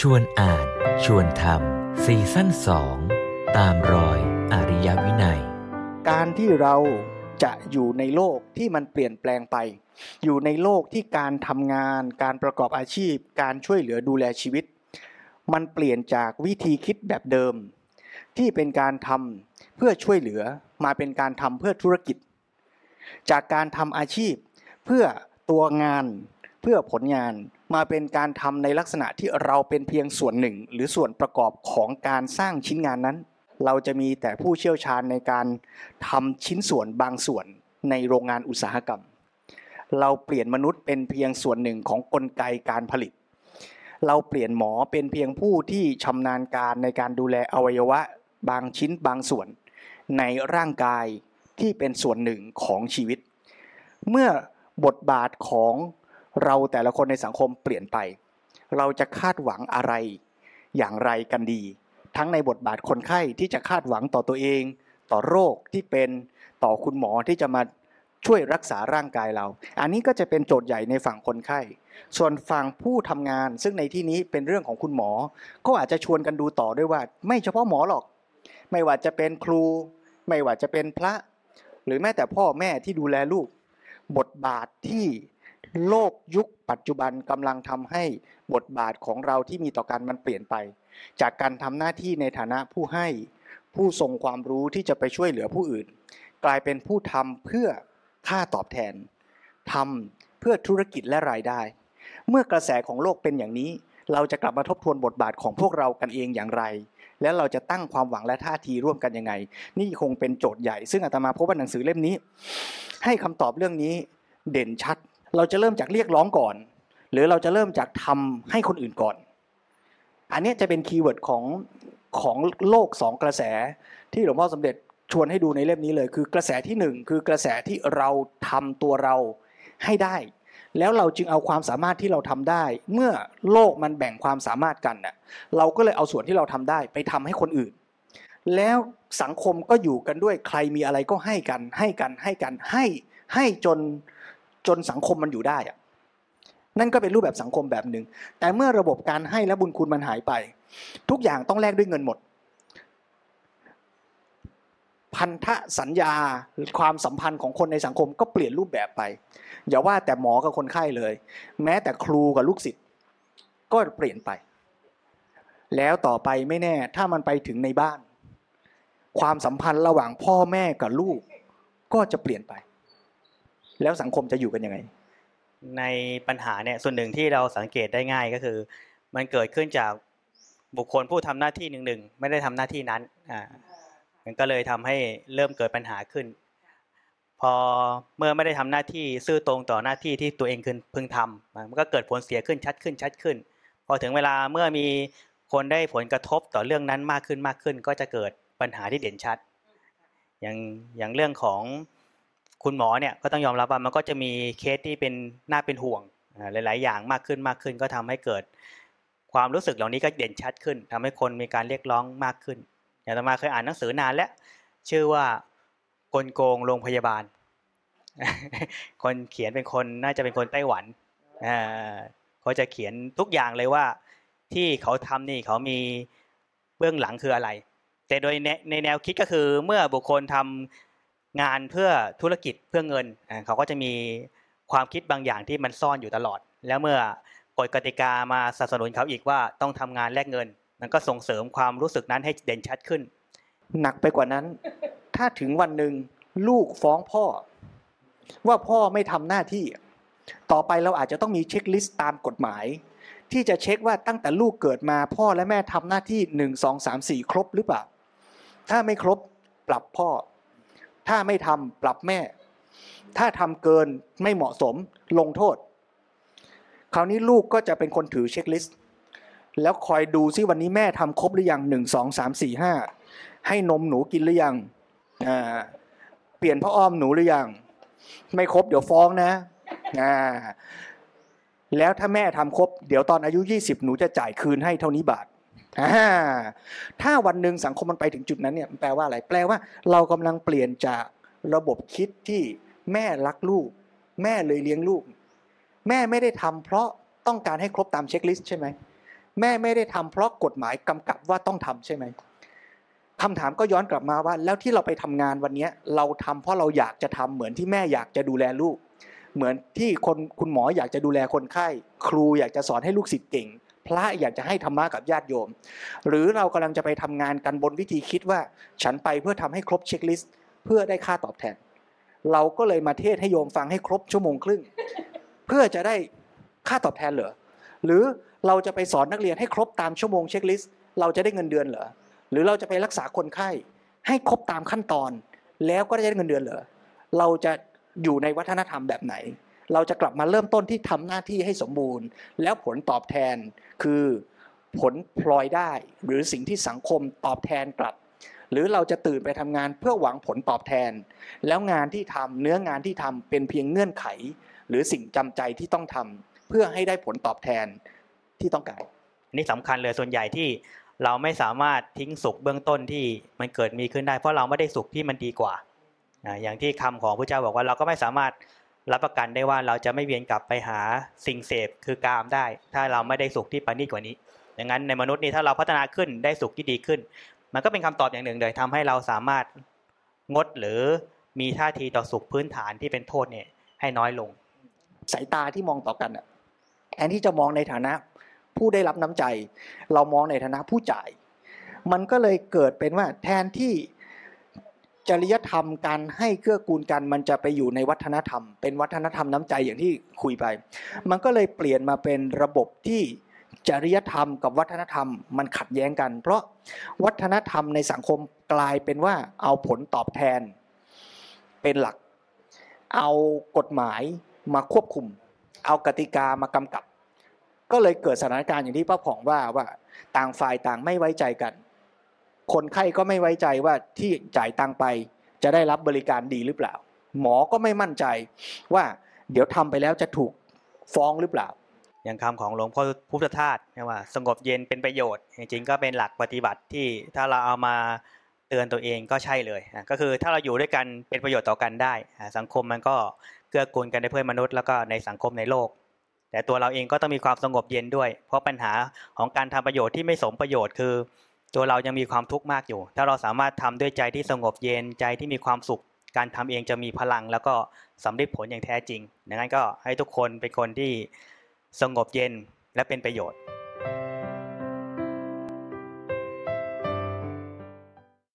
ชวนอ่าน ชวนทำซีซั่นสองตามรอยอริยวินัย การที่เราจะอยู่ในโลกที่มันเปลี่ยนแปลงไป อยู่ในโลกที่การทำงาน การประกอบอาชีพ การช่วยเหลือดูแลชีวิต มันเปลี่ยนจากวิธีคิดแบบเดิม ที่เป็นการทำเพื่อช่วยเหลือมาเป็นการทำเพื่อธุรกิจ จากการทำอาชีพ เพื่อตัวงาน เพื่อผลงาน มาเป็นการทำในลักษณะที่เราเป็นเพียงส่วนหนึ่ง หรือส่วนประกอบของการสร้างชิ้นงานนั้น เราจะมีแต่ผู้เชี่ยวชาญในการทำชิ้นส่วนบางส่วนในโรงงานอุตสาหกรรม เราเปลี่ยนมนุษย์เป็นเพียงส่วนหนึ่งของกลไกการผลิต เราเปลี่ยนหมอเป็นเพียงผู้ที่ชำนาญการในการดูแลอวัยวะบางชิ้นบางส่วน ในร่างกายที่เป็นส่วนหนึ่งของชีวิต เมื่อบทบาทของ เราแต่ละคนในสังคมเปลี่ยนไป เราจะคาดหวังอะไร อย่างไรกันดี ทั้งในบทบาทคนไข้ที่จะคาดหวังต่อตัวเอง ต่อโรคที่เป็นต่อคุณหมอที่จะมาช่วยรักษาร่างกายเรา อันนี้ก็จะเป็นโจทย์ใหญ่ในฝั่งคนไข้ ส่วนฝั่งผู้ทำงาน ซึ่งในที่นี้เป็นเรื่องของคุณหมอ ก็อาจจะชวนกันดูต่อด้วยว่า ไม่เฉพาะหมอหรอก ไม่ว่าจะเป็นครู ไม่ว่าจะเป็นพระ หรือแม้แต่พ่อแม่ที่ดูแลลูก บทบาทที่ โลกยุคปัจจุบันกำลังทำให้บทบาทของเราที่มีต่อกันมันเปลี่ยนไป จากการทำหน้าที่ในฐานะผู้ให้ผู้ทรงความรู้ที่จะไปช่วยเหลือผู้อื่น กลายเป็นผู้ทำเพื่อค่าตอบแทนทำเพื่อธุรกิจและรายได้ เมื่อกระแสของโลกเป็นอย่างนี้ เราจะกลับมาทบทวนบทบาทของพวกเรากันเองอย่างไร และเราจะตั้งความหวังและท่าทีร่วมกันยังไง นี่คงเป็นโจทย์ใหญ่ ซึ่งอาตมาพบว่าหนังสือเล่มนี้ ให้คำตอบเรื่องนี้เด่นชัด เราจะเริ่มจากเรียกร้องก่อน หรือเราจะเริ่มจากทำให้คนอื่นก่อน อันนี้จะเป็น keyword ของของโลกสองกระแส ที่หลวงพ่อสมเด็จชวนให้ดูในเล่มนี้เลย คือกระแสที่หนึ่งคือกระแสที่เราทำตัวเราให้ได้ แล้วเราจึงเอาความสามารถที่เราทำได้ เมื่อโลกมันแบ่งความสามารถกันน่ะเราก็เลยเอาส่วนที่เราทำได้ไปทำให้คนอื่น แล้วสังคมก็อยู่กันด้วยใครมีอะไรก็ให้กัน ให้กันให้กันให้ให้จน จนสังคมมันอยู่ได้อะนั่นก็เป็นรูปแบบสังคมแบบหนึ่งแต่เมื่อระบบการให้และบุญคุณมันหายไป ทุกอย่างต้องแลกด้วยเงินหมด พันธสัญญาความสัมพันธ์ของคนในสังคมก็เปลี่ยนรูปแบบไป อย่าว่าแต่หมอกับคนไข้เลย แม้แต่ครูกับลูกศิษย์ก็เปลี่ยนไป แล้วต่อไปไม่แน่ถ้ามันไปถึงในบ้าน ความสัมพันธ์ระหว่างพ่อแม่กับลูกก็จะเปลี่ยนไป แล้วสังคมจะอยู่กันยังไง ในปัญหาเนี่ยส่วนหนึ่งที่เราสังเกตได้ง่ายก็คือ มันเกิดขึ้นจากบุคคลผู้ทำหน้าที่หนึ่งหนึ่งไม่ได้ทำหน้าที่นั้นอ่ามันก็เลยทำให้เริ่มเกิดปัญหาขึ้น พอเมื่อไม่ได้ทำหน้าที่ซื่อตรงต่อหน้าที่ที่ตัวเองพึงทำมันก็เกิดผลเสียขึ้นชัดขึ้นชัดขึ้น พอถึงเวลาเมื่อมีคนได้ผลกระทบต่อเรื่องนั้นมากขึ้นมากขึ้น ก็จะเกิดปัญหาที่เด่นชัด อย่างอย่างเรื่องของ คุณหมอเนี่ยก็ต้องยอมรับว่ามันก็จะมีเคสที่เป็นน่าเป็นห่วงหลาย ๆ อย่างมากขึ้นมากขึ้นก็ทำให้เกิด ความรู้สึกเหล่านี้ก็เด่นชัดขึ้นทำให้คนมีการเรียกร้องมากขึ้นอย่างต่อมาเคยอ่านหนังสือนานแล้วชื่อว่ากลโกงโรงพยาบาล คนเขียนเป็นคนน่าจะเป็นคนไต้หวันเขาจะเขียนทุกอย่างเลยว่า ที่เขาทำนี่เขามีเบื้องหลังคืออะไร แต่โดยในแนวคิดก็คือเมื่อบุคคลทำ งานเพื่อธุรกิจเพื่อเงินเขาก็จะมีความคิดบางอย่างที่มันซ่อนอยู่ตลอด แล้วเมื่อกฎกติกามาสนับสนุนเขาอีกว่าต้องทำงานแลกเงิน มันก็ส่งเสริมความรู้สึกนั้นให้เด่นชัดขึ้น หนักไปกว่านั้น ถ้าถึงวันหนึ่งลูกฟ้องพ่อ ว่าพ่อไม่ทำหน้าที่ ต่อไปเราอาจจะต้องมีเช็คลิสต์ตามกฎหมาย ที่จะเช็คว่าตั้งแต่ลูกเกิดมาพ่อและแม่ทำหน้าที่หนึ่งสองสามสี่ครบหรือเปล่าถ้าไม่ครบปรับพ่อ ถ้าไม่ทำปรับแม่ ถ้าทำเกินไม่เหมาะสมลงโทษ คราวนี้ลูกก็จะเป็นคนถือเช็คลิสต์แล้วคอยดูซิวันนี้แม่ทำครบหรือยังหนึ่งสองสามสี่ห้าให้นมหนูกินหรือยังอ่าเปลี่ยนพ่ออ้อมหนูหรือยัง ไม่ครบเดี๋ยวฟ้องนะอ่าแล้วถ้าแม่ทำครบ เดี๋ยวตอนอายุยี่สิบหนูจะจ่ายคืนให้เท่านี้บาท ถ้าวันหนึ่งสังคมมันไปถึงจุดนั้นเนี่ยแปลว่าอะไร แปลว่า เรากำลังเปลี่ยนจากระบบคิดที่แม่รักลูก แม่เลยเลี้ยงลูก แม่ไม่ได้ทำเพราะต้องการให้ครบตามเช็คลิสต์ใช่ไหมแม่ไม่ได้ทำเพราะกฎหมายกำกับว่าต้องทำใช่ไหมคำถามก็ย้อนกลับมาว่า แล้วที่เราไปทำงานวันนี้เราทำเพราะเราอยากจะทำเหมือนที่แม่อยากจะดูแลลูก เหมือนที่คนคุณหมออยากจะดูแลคนไข้ ครูอยากจะสอนให้ลูกศิษย์เก่ง พระอยากจะให้ธรรมะกับญาติโยม หรือเรากำลังจะไปทำงานกันบนวิธีคิดว่า ฉันไปเพื่อทำให้ครบเช็คลิสต์เพื่อได้ค่าตอบแทน เราก็เลยมาเทศให้โยมฟังให้ครบชั่วโมงครึ่ง เพื่อจะได้ค่าตอบแทนเหรอหรือเราจะไปสอนนักเรียนให้ครบตามชั่วโมงเช็คลิสต์เราจะได้เงินเดือนเหรอหรือเราจะไปรักษาคนไข้ ให้ครบตามขั้นตอน แล้วก็ได้เงินเดือนเหรอเราจะอยู่ในวัฒนธรรมแบบไหน เราจะกลับมาเริ่มต้นที่ทำหน้าที่ให้สมบูรณ์ แล้วผลตอบแทนคือผลพลอยได้ หรือสิ่งที่สังคมตอบแทนกลับ หรือเราจะตื่นไปทำงานเพื่อหวังผลตอบแทน แล้วงานที่ทำเนื้องานที่ทำเป็นเพียงเงื่อนไข หรือสิ่งจำใจที่ต้องทำเพื่อให้ได้ผลตอบแทนที่ต้องการนี่สำคัญเลยส่วนใหญ่ที่เราไม่สามารถทิ้งสุขเบื้องต้นที่มันเกิดมีขึ้นได้ เพราะเราไม่ได้สุขที่มันดีกว่า อย่างที่คำของพระเจ้าบอกว่าเราก็ไม่สามารถ รับประกันได้ว่าเราจะไม่เวียนกลับไปหาสิ่งเสพคือกามได้ ถ้าเราไม่ได้สุขที่ปานนีตกว่านี้ดังนั้นในมนุษย์นี่ถ้าเราพัฒนาขึ้นได้สุขที่ดีขึ้น มันก็เป็นคำตอบอย่างหนึ่งเลยทำให้เราสามารถงดหรือมีท่าทีต่อสุขพื้นฐานที่เป็นโทษเนี่ยให้น้อยลง สายตาที่มองต่อกันอะแทนที่จะมองในฐานะผู้ได้รับน้ำใจ เรามองในฐานะผู้จ่าย มันก็เลยเกิดเป็นว่าแทนที่ จริยธรรมการให้เกื้อกูลกันมันจะไปอยู่ในวัฒนธรรม เป็นวัฒนธรรมน้ำใจอย่างที่คุยไป มันก็เลยเปลี่ยนมาเป็นระบบที่จริยธรรมกับวัฒนธรรมมันขัดแย้งกัน เพราะวัฒนธรรมในสังคมกลายเป็นว่าเอาผลตอบแทน เป็นหลัก เอากฎหมายมาควบคุม เอากติกามากำกับ ก็เลยเกิดสถานการณ์อย่างที่ป้าผ่องว่าว่าต่างฝ่ายต่างไม่ไว้ใจกัน คนไข้ก็ไม่ไว้ใจว่าที่จ่ายตังไป จะได้รับบริการดีหรือเปล่า หมอก็ไม่มั่นใจว่าเดี๋ยวทำไปแล้วจะถูกฟ้องหรือเปล่า อย่างคำของหลวงพ่อพุทธทาสว่า สงบเย็นเป็นประโยชน์ จริงๆก็เป็นหลักปฏิบัติที่ถ้าเราเอามาเตือนตัวเองก็ใช่เลยก็คือถ้าเราอยู่ด้วยกันเป็นประโยชน์ต่อกันได้ สังคมมันก็เกื้อกูลกันในเพื่อนมนุษย์แล้วก็ในสังคมในโลก แต่ตัวเราเองก็ต้องมีความสงบเย็นด้วย เพราะปัญหาของการทำประโยชน์ที่ไม่สมประโยชน์คือ ตัวเรายังมีความทุกข์มากอยู่ ถ้าเราสามารถทำด้วยใจที่สงบเย็นใจที่มีความสุข การทำเองจะมีพลัง แล้วก็สำเร็จผลอย่างแท้จริงดังนั้นก็ให้ทุกคนเป็นคนที่สงบเย็นและเป็นประโยชน์